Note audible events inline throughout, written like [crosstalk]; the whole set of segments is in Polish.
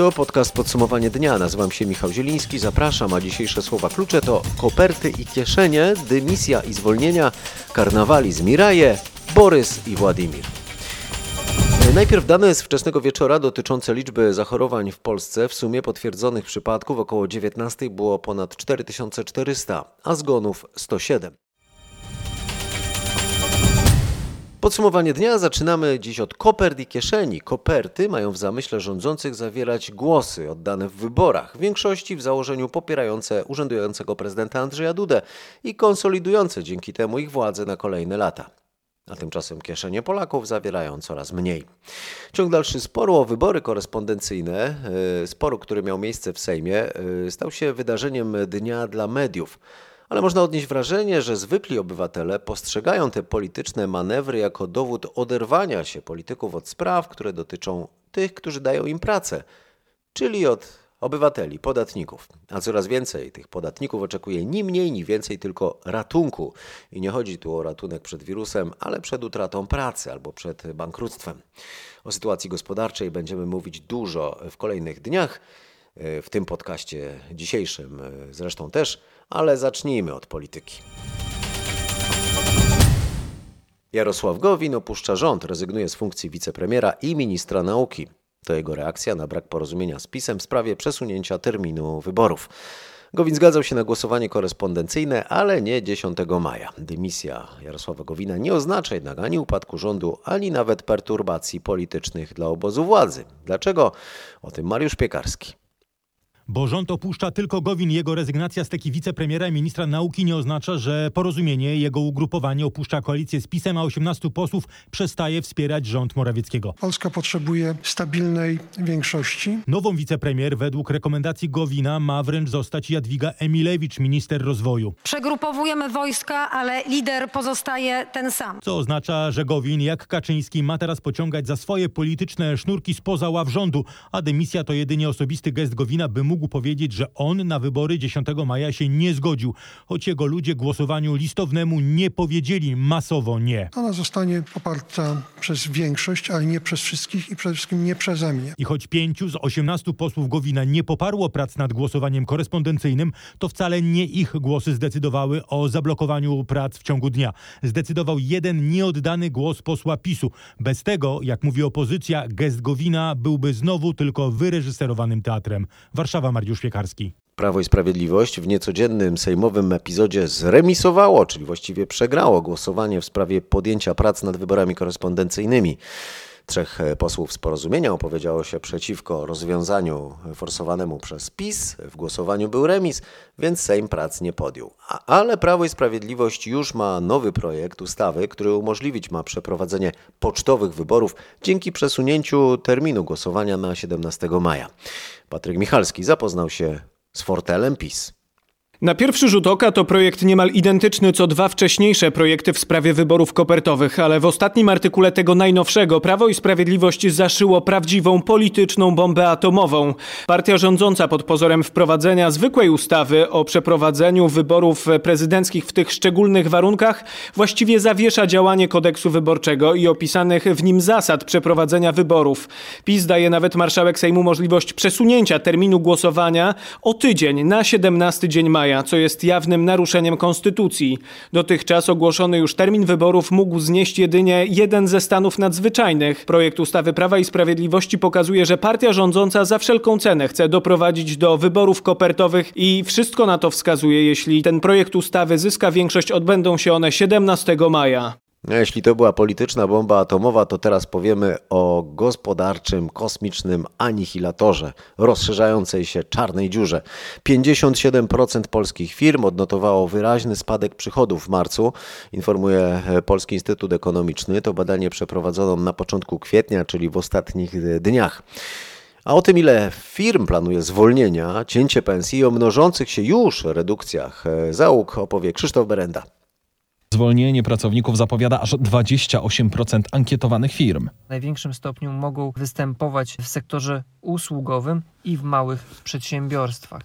To podcast Podsumowanie Dnia. Nazywam się Michał Zieliński. Zapraszam, a dzisiejsze słowa klucze to koperty i kieszenie, dymisja i zwolnienia, karnawali z Miraje, Borys i Władimir. Najpierw dane z wczesnego wieczora dotyczące liczby zachorowań w Polsce. W sumie potwierdzonych przypadków około 19 było ponad 4400, a zgonów 107. Podsumowanie dnia zaczynamy dziś od kopert i kieszeni. Koperty mają w zamyśle rządzących zawierać głosy oddane w wyborach, w większości w założeniu popierające urzędującego prezydenta Andrzeja Dudę i konsolidujące dzięki temu ich władzę na kolejne lata. A tymczasem kieszenie Polaków zawierają coraz mniej. Ciąg dalszy sporu o wybory korespondencyjne, yy, sporu, który miał miejsce w Sejmie, yy, stał się wydarzeniem dnia dla mediów. Ale można odnieść wrażenie, że zwykli obywatele postrzegają te polityczne manewry jako dowód oderwania się polityków od spraw, które dotyczą tych, którzy dają im pracę, czyli od obywateli, podatników. A coraz więcej tych podatników oczekuje ni mniej, ni więcej tylko ratunku. I nie chodzi tu o ratunek przed wirusem, ale przed utratą pracy albo przed bankructwem. O sytuacji gospodarczej będziemy mówić dużo w kolejnych dniach, w tym podcaście dzisiejszym zresztą też, ale zacznijmy od polityki. Jarosław Gowin opuszcza rząd, rezygnuje z funkcji wicepremiera i ministra nauki. To jego reakcja na brak porozumienia z PiSem w sprawie przesunięcia terminu wyborów. Gowin zgadzał się na głosowanie korespondencyjne, ale nie 10 maja. Dymisja Jarosława Gowina nie oznacza jednak ani upadku rządu, ani nawet perturbacji politycznych dla obozu władzy. Dlaczego? O tym Mariusz Piekarski. Bo rząd opuszcza tylko Gowin. Jego rezygnacja z teki wicepremiera i ministra nauki nie oznacza, że porozumienie, jego ugrupowanie opuszcza koalicję z PiSem, a 18 posłów przestaje wspierać rząd Morawieckiego. Polska potrzebuje stabilnej większości. Nową wicepremier według rekomendacji Gowina ma wręcz zostać Jadwiga Emilewicz, minister rozwoju. Przegrupowujemy wojska, ale lider pozostaje ten sam. Co oznacza, że Gowin, jak Kaczyński, ma teraz pociągać za swoje polityczne sznurki spoza ław rządu, a dymisja to jedynie osobisty gest Gowina, by mógł powiedzieć, że on na wybory 10 maja się nie zgodził, choć jego ludzie głosowaniu listownemu nie powiedzieli masowo nie. Ona zostanie poparta przez większość, ale nie przez wszystkich i przede wszystkim nie przeze mnie. I choć pięciu z 18 posłów Gowina nie poparło prac nad głosowaniem korespondencyjnym, to wcale nie ich głosy zdecydowały o zablokowaniu prac w ciągu dnia. Zdecydował jeden nieoddany głos posła PiSu. Bez tego, jak mówi opozycja, gest Gowina byłby znowu tylko wyreżyserowanym teatrem. Warszawa Mariusz Piekarski. Prawo i Sprawiedliwość w niecodziennym sejmowym epizodzie zremisowało, czyli właściwie przegrało głosowanie w sprawie podjęcia prac nad wyborami korespondencyjnymi. Trzech posłów z porozumienia opowiedziało się przeciwko rozwiązaniu forsowanemu przez PiS. W głosowaniu był remis, więc Sejm prac nie podjął. A, ale Prawo i Sprawiedliwość już ma nowy projekt ustawy, który umożliwić ma przeprowadzenie pocztowych wyborów dzięki przesunięciu terminu głosowania na 17 maja. Patryk Michalski zapoznał się z fortelem PiS. Na pierwszy rzut oka to projekt niemal identyczny co dwa wcześniejsze projekty w sprawie wyborów kopertowych, ale w ostatnim artykule tego najnowszego Prawo i Sprawiedliwość zaszyło prawdziwą polityczną bombę atomową. Partia rządząca pod pozorem wprowadzenia zwykłej ustawy o przeprowadzeniu wyborów prezydenckich w tych szczególnych warunkach właściwie zawiesza działanie kodeksu wyborczego i opisanych w nim zasad przeprowadzenia wyborów. PiS daje nawet marszałek Sejmu możliwość przesunięcia terminu głosowania o tydzień na 17 dzień maja co jest jawnym naruszeniem konstytucji. Dotychczas ogłoszony już termin wyborów mógł znieść jedynie jeden ze stanów nadzwyczajnych. Projekt ustawy Prawa i Sprawiedliwości pokazuje, że partia rządząca za wszelką cenę chce doprowadzić do wyborów kopertowych i wszystko na to wskazuje, jeśli ten projekt ustawy zyska większość, odbędą się one 17 maja. No, jeśli to była polityczna bomba atomowa, to teraz powiemy o gospodarczym, kosmicznym anihilatorze, rozszerzającej się czarnej dziurze. 57% polskich firm odnotowało wyraźny spadek przychodów w marcu, informuje Polski Instytut Ekonomiczny. To badanie przeprowadzono na początku kwietnia, czyli w ostatnich dniach. A o tym, ile firm planuje zwolnienia, cięcie pensji i o mnożących się już redukcjach załóg opowie Krzysztof Berenda. Zwolnienie pracowników zapowiada aż 28% ankietowanych firm. W największym stopniu mogą występować w sektorze usługowym i w małych przedsiębiorstwach.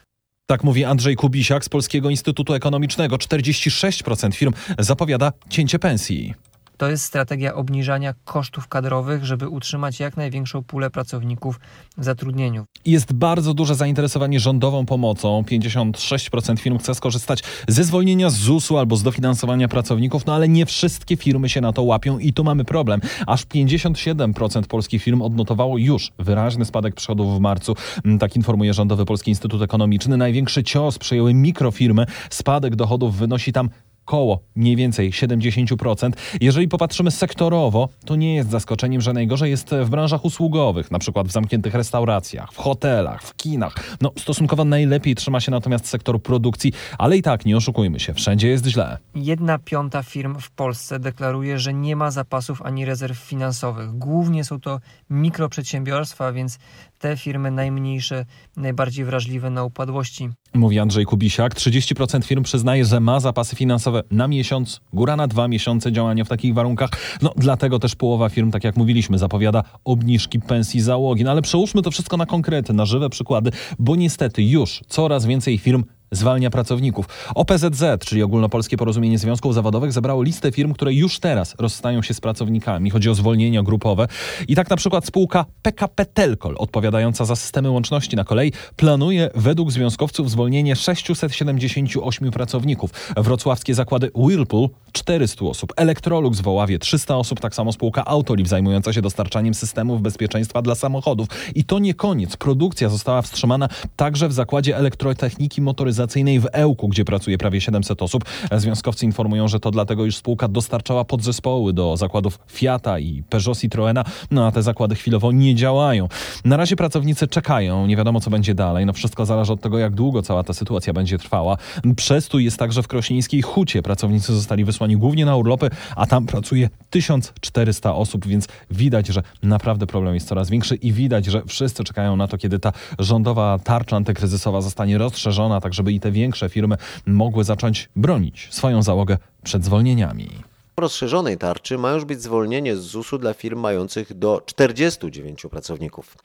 Tak mówi Andrzej Kubisiak z Polskiego Instytutu Ekonomicznego. 46% firm zapowiada cięcie pensji. To jest strategia obniżania kosztów kadrowych, żeby utrzymać jak największą pulę pracowników w zatrudnieniu. Jest bardzo duże zainteresowanie rządową pomocą. 56% firm chce skorzystać ze zwolnienia z ZUS-u albo z dofinansowania pracowników, no ale nie wszystkie firmy się na to łapią i tu mamy problem. Aż 57% polskich firm odnotowało już wyraźny spadek przychodów w marcu. Mm, Tak informuje Rządowy Polski Instytut Ekonomiczny. Największy cios przejęły mikrofirmy. Spadek dochodów wynosi tam koło mniej więcej 70%. Jeżeli popatrzymy sektorowo, to nie jest zaskoczeniem, że najgorzej jest w branżach usługowych, na przykład w zamkniętych restauracjach, w hotelach, w kinach. No, stosunkowo najlepiej trzyma się natomiast sektor produkcji, ale i tak nie oszukujmy się, wszędzie jest źle. Jedna piąta firm w Polsce deklaruje, że nie ma zapasów ani rezerw finansowych. Głównie są to mikroprzedsiębiorstwa, więc te firmy najmniejsze, najbardziej wrażliwe na upadłości. Mówi Andrzej Kubisiak. 30% firm przyznaje, że ma zapasy finansowe na miesiąc, góra na dwa miesiące działania w takich warunkach. No dlatego też połowa firm, tak jak mówiliśmy, zapowiada obniżki pensji załogi. No ale przełóżmy to wszystko na konkrety, na żywe przykłady, bo niestety już coraz więcej firm zwalnia pracowników. OPZZ, czyli Ogólnopolskie Porozumienie Związków Zawodowych, zebrało listę firm, które już teraz rozstają się z pracownikami. Chodzi o zwolnienia grupowe. I tak na przykład spółka PKP Telkol, odpowiadająca za systemy łączności na kolei, planuje według związkowców zwolnienie 678 pracowników. Wrocławskie zakłady Whirlpool 400 osób, Electrolux w Woławie 300 osób, tak samo spółka Autoliv zajmująca się dostarczaniem systemów bezpieczeństwa dla samochodów. I to nie koniec. Produkcja została wstrzymana także w zakładzie elektrotechniki motoryzacyjnej w Ełku, gdzie pracuje prawie 700 osób. Związkowcy informują, że to dlatego, iż spółka dostarczała podzespoły do zakładów Fiata i Peugeot Citroena, no a te zakłady chwilowo nie działają. Na razie pracownicy czekają, nie wiadomo co będzie dalej. No wszystko zależy od tego, jak długo cała ta sytuacja będzie trwała. Przestój jest także w Krośnieńskiej Hucie. Pracownicy zostali wysłani głównie na urlopy, a tam pracuje 1400 osób, więc widać, że naprawdę problem jest coraz większy i widać, że wszyscy czekają na to, kiedy ta rządowa tarcza antykryzysowa zostanie rozszerzona, tak żeby i te większe firmy mogły zacząć bronić swoją załogę przed zwolnieniami. Rozszerzonej tarczy ma już być zwolnienie z ZUS-u dla firm mających do 49 pracowników.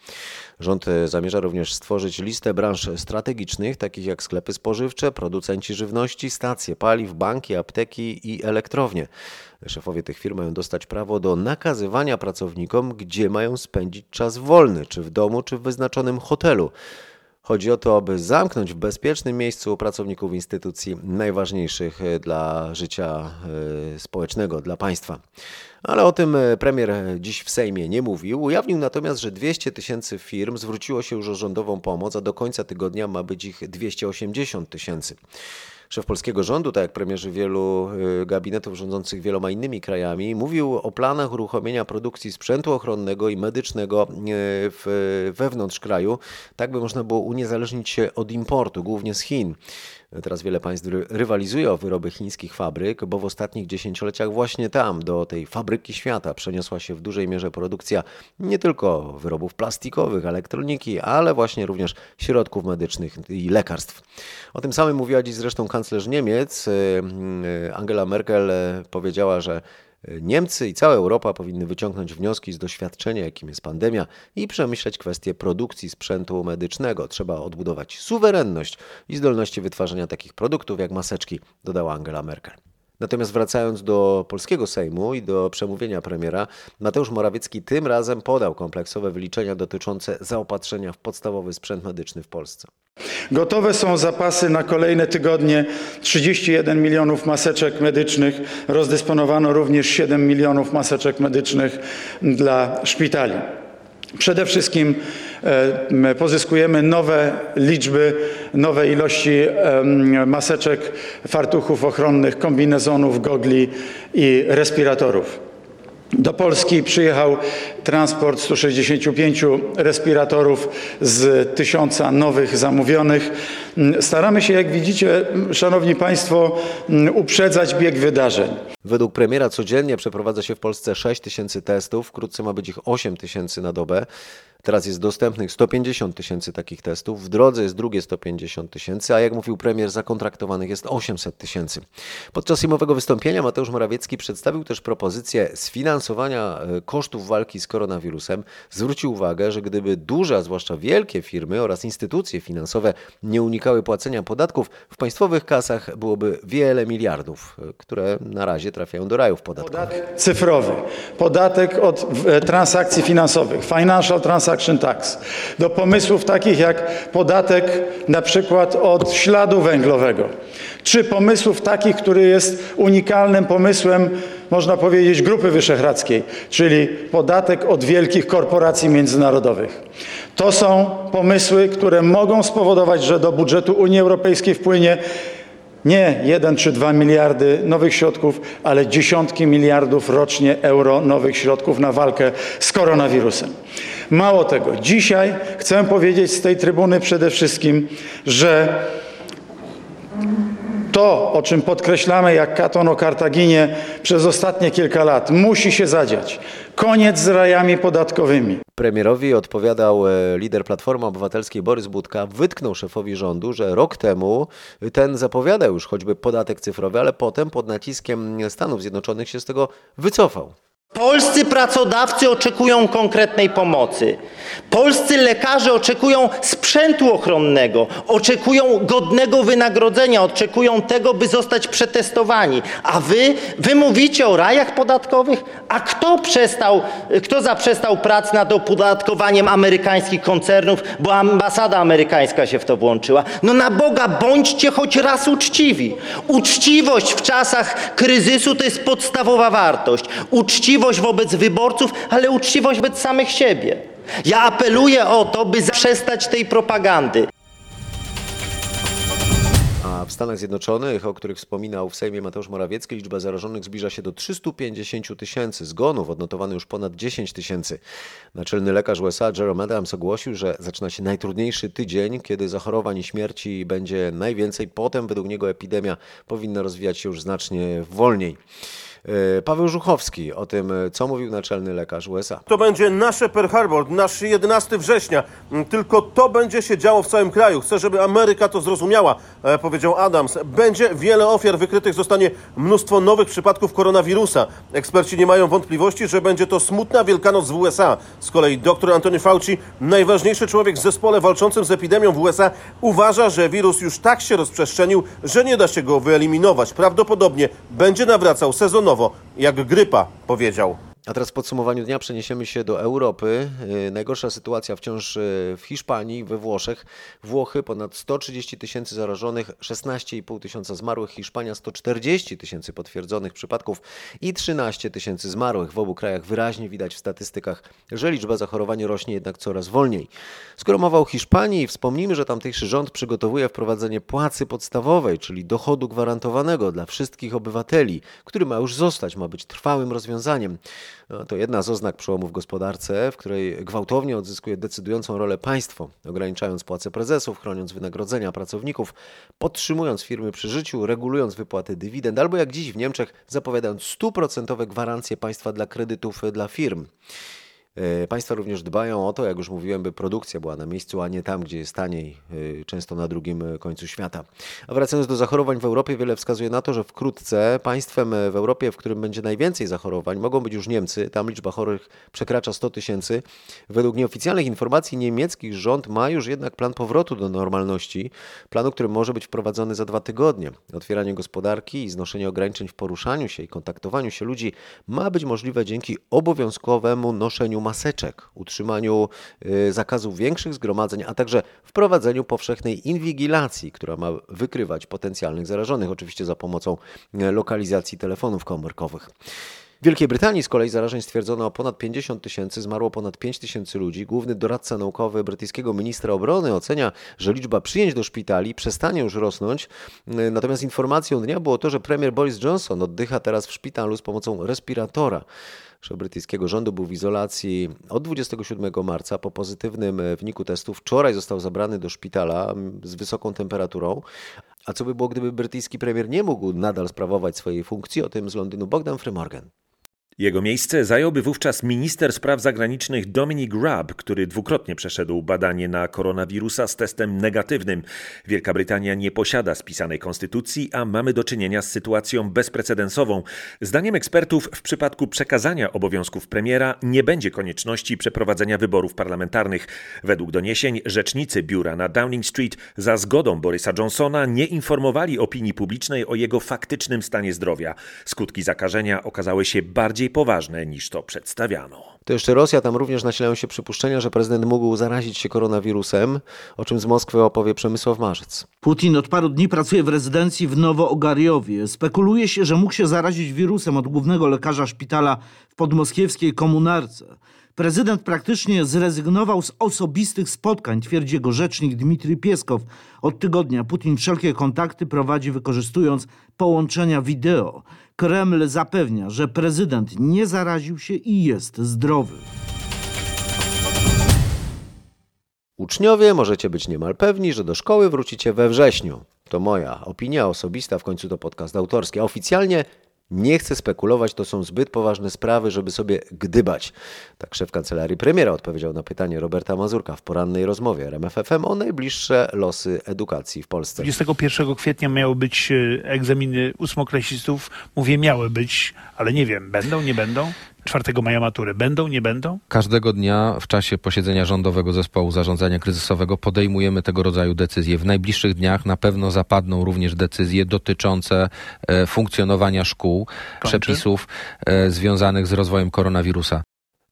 Rząd zamierza również stworzyć listę branż strategicznych, takich jak sklepy spożywcze, producenci żywności, stacje paliw, banki, apteki i elektrownie. Szefowie tych firm mają dostać prawo do nakazywania pracownikom, gdzie mają spędzić czas wolny, czy w domu, czy w wyznaczonym hotelu. Chodzi o to, aby zamknąć w bezpiecznym miejscu pracowników instytucji najważniejszych e, dla życia e, społecznego, dla państwa. Ale o tym e, premier dziś w Sejmie nie mówił. Ujawnił natomiast, że 200 tysięcy firm zwróciło się już o rządową pomoc, a do końca tygodnia ma być ich 280 tysięcy. Szef polskiego rządu, tak jak premierzy wielu y, gabinetów rządzących wieloma innymi krajami, mówił o planach uruchomienia produkcji sprzętu ochronnego i medycznego y, w, wewnątrz kraju, tak by można było uniezależnić się od importu, głównie z Chin. Teraz wiele państw ry- rywalizuje o wyroby chińskich fabryk, bo w ostatnich dziesięcioleciach właśnie tam, do tej fabryki świata, przeniosła się w dużej mierze produkcja nie tylko wyrobów plastikowych, elektroniki, ale właśnie również środków medycznych i lekarstw. O tym samym mówiła dziś zresztą kanclerz Niemiec. y, y, Angela Merkel powiedziała, że Niemcy i cała Europa powinny wyciągnąć wnioski z doświadczenia, jakim jest pandemia, i przemyśleć kwestię produkcji sprzętu medycznego. Trzeba odbudować suwerenność i zdolności wytwarzania takich produktów jak maseczki, dodała Angela Merkel. Natomiast wracając do polskiego Sejmu i do przemówienia premiera, Mateusz Morawiecki tym razem podał kompleksowe wyliczenia dotyczące zaopatrzenia w podstawowy sprzęt medyczny w Polsce. Gotowe są zapasy na kolejne tygodnie 31 milionów maseczek medycznych. Rozdysponowano również 7 milionów maseczek medycznych dla szpitali. Przede wszystkim pozyskujemy nowe liczby, nowe ilości maseczek, fartuchów ochronnych, kombinezonów, gogli i respiratorów. Do Polski przyjechał transport 165 respiratorów z tysiąca nowych zamówionych. Staramy się, jak widzicie, szanowni państwo, uprzedzać bieg wydarzeń. Według premiera codziennie przeprowadza się w Polsce 6 tysięcy testów, wkrótce ma być ich 8 tysięcy na dobę. Teraz jest dostępnych 150 tysięcy takich testów, w drodze jest drugie 150 tysięcy, a jak mówił premier, zakontraktowanych jest 800 tysięcy. Podczas sejmowego wystąpienia Mateusz Morawiecki przedstawił też propozycję sfinansowania e, kosztów walki z koronawirusem, zwrócił uwagę, że gdyby duże, a zwłaszcza wielkie firmy oraz instytucje finansowe nie unikały płacenia podatków, w państwowych kasach byłoby wiele miliardów, które na razie trafiają do rajów podatkowych. Podatek cyfrowy, podatek od e, transakcji finansowych, Financial Transaction Tax, do pomysłów takich jak podatek na przykład od śladu węglowego, czy pomysłów takich, który jest unikalnym pomysłem, można powiedzieć, Grupy Wyszehradzkiej, czyli podatek od wielkich korporacji międzynarodowych. To są pomysły, które mogą spowodować, że do budżetu Unii Europejskiej wpłynie nie 1 czy 2 miliardy nowych środków, ale dziesiątki miliardów rocznie euro nowych środków na walkę z koronawirusem. Mało tego, dzisiaj chcę powiedzieć z tej trybuny przede wszystkim, że to, o czym podkreślamy jak Katon o Kartaginie przez ostatnie kilka lat, musi się zadziać. Koniec z rajami podatkowymi. Premierowi odpowiadał e, lider Platformy Obywatelskiej Borys Budka. Wytknął szefowi rządu, że rok temu ten zapowiadał już choćby podatek cyfrowy, ale potem pod naciskiem Stanów Zjednoczonych się z tego wycofał. Polscy pracodawcy oczekują konkretnej pomocy. Polscy lekarze oczekują sprzętu ochronnego, oczekują godnego wynagrodzenia, oczekują tego, by zostać przetestowani. A wy, wy mówicie o rajach podatkowych? A kto przestał, kto zaprzestał prac nad opodatkowaniem amerykańskich koncernów, bo ambasada amerykańska się w to włączyła? No na Boga, bądźcie choć raz uczciwi. Uczciwość w czasach kryzysu to jest podstawowa wartość. Uczciwość wobec wyborców, ale uczciwość wobec samych siebie. Ja apeluję o to, by zaprzestać tej propagandy. A w Stanach Zjednoczonych, o których wspominał w Sejmie Mateusz Morawiecki, liczba zarażonych zbliża się do 350 tysięcy. Zgonów odnotowano już ponad 10 tysięcy. Naczelny lekarz USA Jerome Adams ogłosił, że zaczyna się najtrudniejszy tydzień, kiedy zachorowań i śmierci będzie najwięcej. Potem według niego epidemia powinna rozwijać się już znacznie wolniej. E, Paweł Żuchowski o tym, co mówił naczelny lekarz USA. To będzie nasze Pearl Harbor, nasz 11 września. Mm, Tylko to będzie się działo w całym kraju. Chcę, żeby Ameryka to zrozumiała, e, powiedział Adams. Będzie wiele ofiar, wykrytych zostanie mnóstwo nowych przypadków koronawirusa. Eksperci nie mają wątpliwości, że będzie to smutna Wielkanoc w USA. Z kolei dr Anthony Fauci, najważniejszy człowiek w zespole walczącym z epidemią w USA, uważa, że wirus już tak się rozprzestrzenił, że nie da się go wyeliminować. Prawdopodobnie będzie nawracał sezonowo, jak grypa, powiedział. A teraz w podsumowaniu dnia przeniesiemy się do Europy. Yy, Najgorsza sytuacja wciąż yy, w Hiszpanii, we Włoszech. Włochy ponad 130 tysięcy zarażonych, 16,5 tysiąca zmarłych. Hiszpania 140 tysięcy potwierdzonych przypadków i 13 tysięcy zmarłych. W obu krajach wyraźnie widać w statystykach, że liczba zachorowań rośnie jednak coraz wolniej. Skoro mowa o Hiszpanii, wspomnijmy, że tamtejszy rząd przygotowuje wprowadzenie płacy podstawowej, czyli dochodu gwarantowanego dla wszystkich obywateli, który ma już zostać, ma być trwałym rozwiązaniem. No, To jedna z oznak przełomu w gospodarce, w której gwałtownie odzyskuje decydującą rolę państwo, ograniczając płace prezesów, chroniąc wynagrodzenia pracowników, podtrzymując firmy przy życiu, regulując wypłaty dywidend, albo jak dziś w Niemczech zapowiadając stuprocentowe gwarancje państwa dla kredytów dla firm. E, Państwa również dbają o to, jak już mówiłem, by produkcja była na miejscu, a nie tam, gdzie jest taniej, e, często na drugim końcu świata. A wracając do zachorowań w Europie, wiele wskazuje na to, że wkrótce państwem w Europie, w którym będzie najwięcej zachorowań, mogą być już Niemcy. Tam liczba chorych przekracza 100 tysięcy. Według nieoficjalnych informacji niemieckich rząd ma już jednak plan powrotu do normalności, planu, który może być wprowadzony za dwa tygodnie. Otwieranie gospodarki i znoszenie ograniczeń w poruszaniu się i kontaktowaniu się ludzi ma być możliwe dzięki obowiązkowemu noszeniu maseczek, utrzymaniu y, zakazu większych zgromadzeń, a także wprowadzeniu powszechnej inwigilacji, która ma wykrywać potencjalnych zarażonych, oczywiście za pomocą e, lokalizacji telefonów komórkowych. W Wielkiej Brytanii z kolei zarażeń stwierdzono o ponad 50 tysięcy, zmarło ponad 5 tysięcy ludzi. Główny doradca naukowy brytyjskiego ministra obrony ocenia, że liczba przyjęć do szpitali przestanie już rosnąć. Y, Natomiast informacją dnia było to, że premier Boris Johnson oddycha teraz w szpitalu z pomocą respiratora. Szef brytyjskiego rządu był w izolacji od 27 marca. Po pozytywnym e, wyniku testu wczoraj został zabrany do szpitala m, z wysoką temperaturą. A co by było, gdyby brytyjski premier nie mógł nadal sprawować swojej funkcji? O tym z Londynu Bogdan Frymorgan. Jego miejsce zająłby wówczas minister spraw zagranicznych Dominic Raab, który dwukrotnie przeszedł badanie na koronawirusa z testem negatywnym. Wielka Brytania nie posiada spisanej konstytucji, a mamy do czynienia z sytuacją bezprecedensową. Zdaniem ekspertów, w przypadku przekazania obowiązków premiera nie będzie konieczności przeprowadzenia wyborów parlamentarnych. Według doniesień rzecznicy biura na Downing Street za zgodą Borysa Johnsona nie informowali opinii publicznej o jego faktycznym stanie zdrowia. Skutki zakażenia okazały się bardziej poważne niż to przedstawiano. To jeszcze Rosja, tam również nasilają się przypuszczenia, że prezydent mógł zarazić się koronawirusem, o czym z Moskwy opowie Przemysław Marzec. Putin od paru dni pracuje w rezydencji w Nowoogarjowie. Spekuluje się, że mógł się zarazić wirusem od głównego lekarza szpitala w podmoskiewskiej komunarce. Prezydent praktycznie zrezygnował z osobistych spotkań, twierdzi jego rzecznik Dmitrij Pieskow. Od tygodnia Putin wszelkie kontakty prowadzi wykorzystując połączenia wideo. Kreml zapewnia, że prezydent nie zaraził się i jest zdrowy. Uczniowie możecie być niemal pewni, że do szkoły wrócicie we wrześniu. To moja opinia osobista, w końcu to podcast autorski. Oficjalnie nie chcę spekulować, to są zbyt poważne sprawy, żeby sobie gdybać. Tak szef kancelarii premiera odpowiedział na pytanie Roberta Mazurka w porannej rozmowie RMFFM o najbliższe losy edukacji w Polsce. 21 kwietnia miały być e, egzaminy ósmoklasistów. Mówię miały być, ale nie wiem, będą, nie będą? 4 maja matury będą, nie będą? Każdego dnia w czasie posiedzenia rządowego zespołu zarządzania kryzysowego podejmujemy tego rodzaju decyzje. W najbliższych dniach na pewno zapadną również decyzje dotyczące e, funkcjonowania szkół, Kończy? przepisów e, związanych z rozwojem koronawirusa.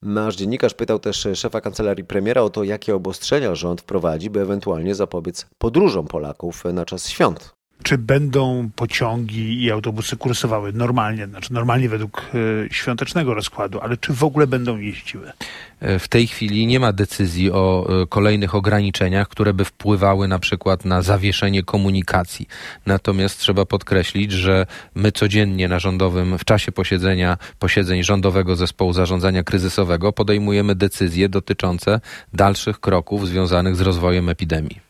Nasz dziennikarz pytał też szefa kancelarii premiera o to, jakie obostrzenia rząd wprowadzi, by ewentualnie zapobiec podróżom Polaków na czas świąt. Czy będą pociągi i autobusy kursowały normalnie, znaczy normalnie według e, świątecznego rozkładu, ale czy w ogóle będą jeździły? E, W tej chwili nie ma decyzji o e, kolejnych ograniczeniach, które by wpływały na przykład na zawieszenie komunikacji. Natomiast trzeba podkreślić, że my codziennie na rządowym, w czasie posiedzenia, posiedzeń rządowego zespołu zarządzania kryzysowego podejmujemy decyzje dotyczące dalszych kroków związanych z rozwojem epidemii.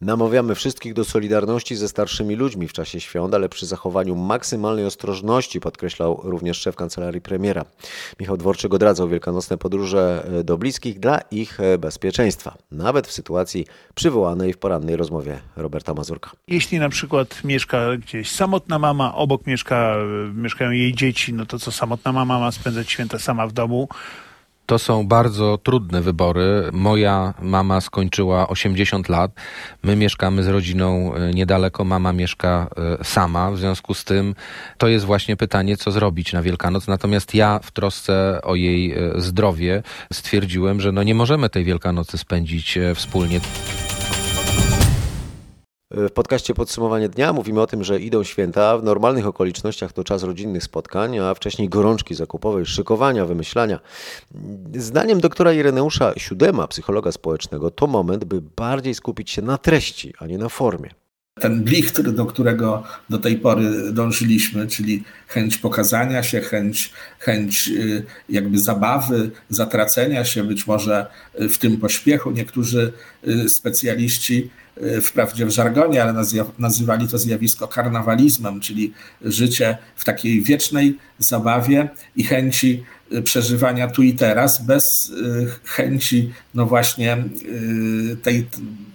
Namawiamy wszystkich do solidarności ze starszymi ludźmi w czasie świąt, ale przy zachowaniu maksymalnej ostrożności, podkreślał również szef kancelarii premiera. Michał Dworczyk odradzał wielkanocne podróże e, do bliskich dla ich e, bezpieczeństwa, nawet w sytuacji przywołanej w porannej rozmowie Roberta Mazurka. Jeśli na przykład mieszka gdzieś samotna mama, obok mieszka, mieszkają jej dzieci, no to co samotna mama ma spędzać święta sama w domu? To są bardzo trudne wybory. Moja mama skończyła 80 lat. My mieszkamy z rodziną e, niedaleko. Mama mieszka e, sama. W związku z tym to jest właśnie pytanie, co zrobić na Wielkanoc. Natomiast ja w trosce o jej e, zdrowie stwierdziłem, że no nie możemy tej Wielkanocy spędzić wspólnie. W podcaście Podsumowanie Dnia mówimy o tym, że idą święta. W normalnych okolicznościach to czas rodzinnych spotkań, a wcześniej gorączki zakupowej, szykowania, wymyślania. Zdaniem doktora Ireneusza Siódema, psychologa społecznego, to moment, by bardziej skupić się na treści, a nie na formie. ten blichtr, do którego do tej pory dążyliśmy, czyli chęć pokazania się, chęć, chęć y, jakby zabawy, zatracenia się, być może y, w tym pośpiechu. Niektórzy y, specjaliści, wprawdzie w żargonie, ale nazywali to zjawisko karnawalizmem, czyli życie w takiej wiecznej zabawie i chęci y, przeżywania tu i teraz, bez y, chęci, no właśnie, y, tej,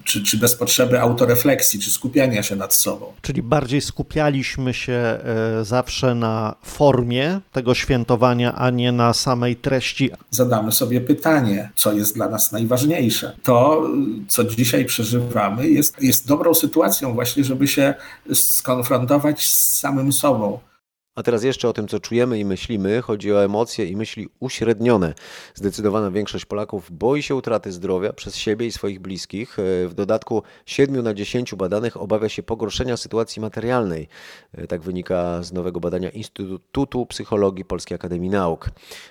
czy, czy bez potrzeby autorefleksji, czy skupiania się nad sobą. Czyli bardziej skupialiśmy się e, zawsze na formie tego świętowania, a nie na samej treści. Zadamy sobie pytanie, co jest dla nas najważniejsze. To, co dzisiaj przeżywamy, jest, jest dobrą sytuacją właśnie, żeby się skonfrontować z samym sobą. A teraz jeszcze o tym, co czujemy i myślimy. Chodzi o emocje i myśli uśrednione. Zdecydowana większość Polaków boi się utraty zdrowia przez siebie i swoich bliskich. E, W dodatku 7 na 10 badanych obawia się pogorszenia sytuacji materialnej. E, Tak wynika z nowego badania Instytutu Psychologii Polskiej Akademii Nauk.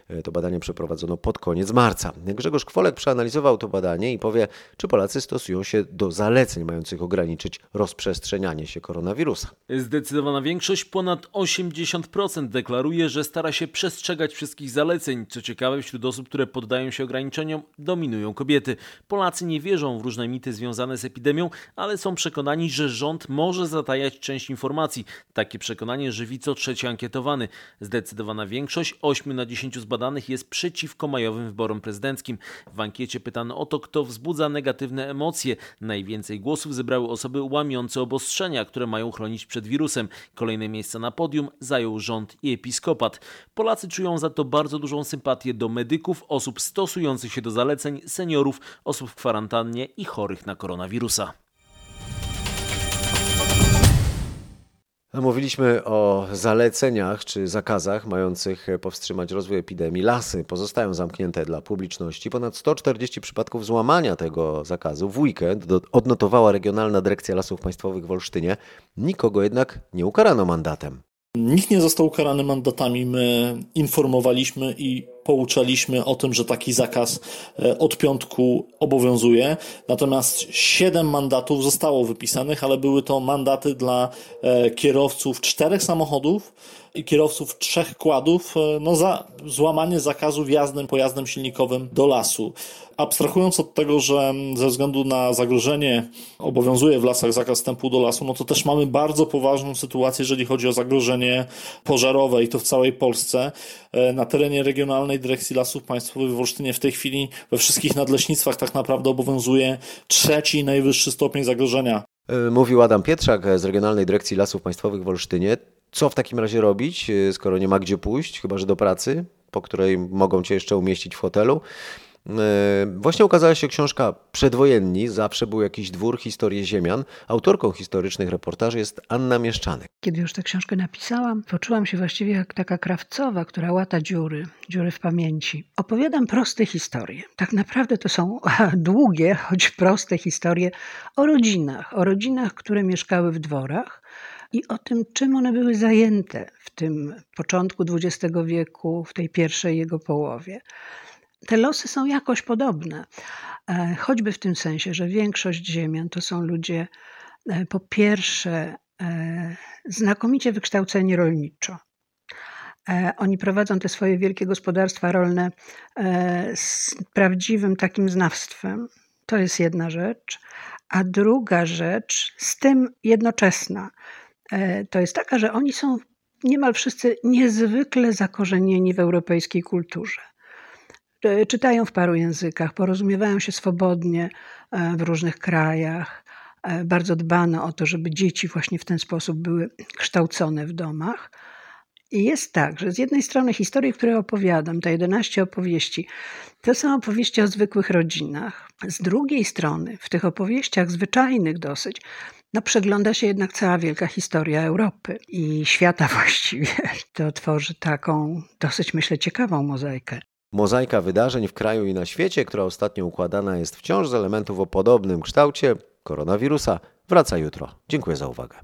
E, To badanie przeprowadzono pod koniec marca. Grzegorz Kwolek przeanalizował to badanie i powie, czy Polacy stosują się do zaleceń mających ograniczyć rozprzestrzenianie się koronawirusa. Zdecydowana większość, ponad 80% 60% deklaruje, że stara się przestrzegać wszystkich zaleceń. Co ciekawe, wśród osób, które poddają się ograniczeniom, dominują kobiety. Polacy nie wierzą w różne mity związane z epidemią, ale są przekonani, że rząd może zatajać część informacji. Takie przekonanie żywi co trzeci ankietowany. Zdecydowana większość, 8 na 10 zbadanych, jest przeciwko majowym wyborom prezydenckim. W ankiecie pytano o to, kto wzbudza negatywne emocje. Najwięcej głosów zebrały osoby łamiące obostrzenia, które mają chronić przed wirusem. Kolejne miejsca na podium zajął rząd i episkopat. Polacy czują za to bardzo dużą sympatię do medyków, osób stosujących się do zaleceń, seniorów, osób w kwarantannie i chorych na koronawirusa. Mówiliśmy o zaleceniach czy zakazach mających powstrzymać rozwój epidemii. Lasy pozostają zamknięte dla publiczności. Ponad 140 przypadków złamania tego zakazu w weekend odnotowała Regionalna Dyrekcja Lasów Państwowych w Olsztynie. Nikogo jednak nie ukarano mandatem. Nikt nie został ukarany mandatami. My informowaliśmy i pouczaliśmy o tym, że taki zakaz od piątku obowiązuje. Natomiast siedem mandatów zostało wypisanych, ale były to mandaty dla kierowców czterech samochodów i kierowców trzech kładów no za złamanie zakazu wjazdem pojazdem silnikowym do lasu. Abstrahując od tego, że ze względu na zagrożenie obowiązuje w lasach zakaz wstępu do lasu, no to też mamy bardzo poważną sytuację, jeżeli chodzi o zagrożenie pożarowe i to w całej Polsce. Na terenie Regionalnej Dyrekcji Lasów Państwowych w Olsztynie w tej chwili we wszystkich nadleśnictwach tak naprawdę obowiązuje trzeci najwyższy stopień zagrożenia. Mówił Adam Pietrzak z Regionalnej Dyrekcji Lasów Państwowych w Olsztynie. Co w takim razie robić, skoro nie ma gdzie pójść, chyba że do pracy, po której mogą cię jeszcze umieścić w hotelu? Właśnie ukazała się książka Przedwojenni, zawsze był jakiś dwór, historie ziemian. Autorką historycznych reportaży jest Anna Mieszczanek. Kiedy już tę książkę napisałam, poczułam się właściwie jak taka krawcowa, która łata dziury, dziury w pamięci. Opowiadam proste historie. Tak naprawdę to są [laughs] długie, choć proste historie o rodzinach, o rodzinach, które mieszkały w dworach i o tym, czym one były zajęte w tym początku XX wieku, w tej pierwszej jego połowie. Te losy są jakoś podobne, choćby w tym sensie, że większość ziemian to są ludzie, po pierwsze, znakomicie wykształceni rolniczo. Oni prowadzą te swoje wielkie gospodarstwa rolne z prawdziwym takim znawstwem. To jest jedna rzecz. A druga rzecz, z tym jednoczesna, to jest taka, że oni są niemal wszyscy niezwykle zakorzenieni w europejskiej kulturze. Czytają w paru językach, porozumiewają się swobodnie w różnych krajach. Bardzo dbano o to, żeby dzieci właśnie w ten sposób były kształcone w domach. I jest tak, że z jednej strony historie, które opowiadam, te 11 opowieści, to są opowieści o zwykłych rodzinach. Z drugiej strony, w tych opowieściach zwyczajnych dosyć, no przegląda się jednak cała wielka historia Europy i świata [laughs] właściwie. To tworzy taką dosyć, myślę, ciekawą mozaikę. Mozaika wydarzeń w kraju i na świecie, która ostatnio układana jest wciąż z elementów o podobnym kształcie koronawirusa, wraca jutro. Dziękuję za uwagę.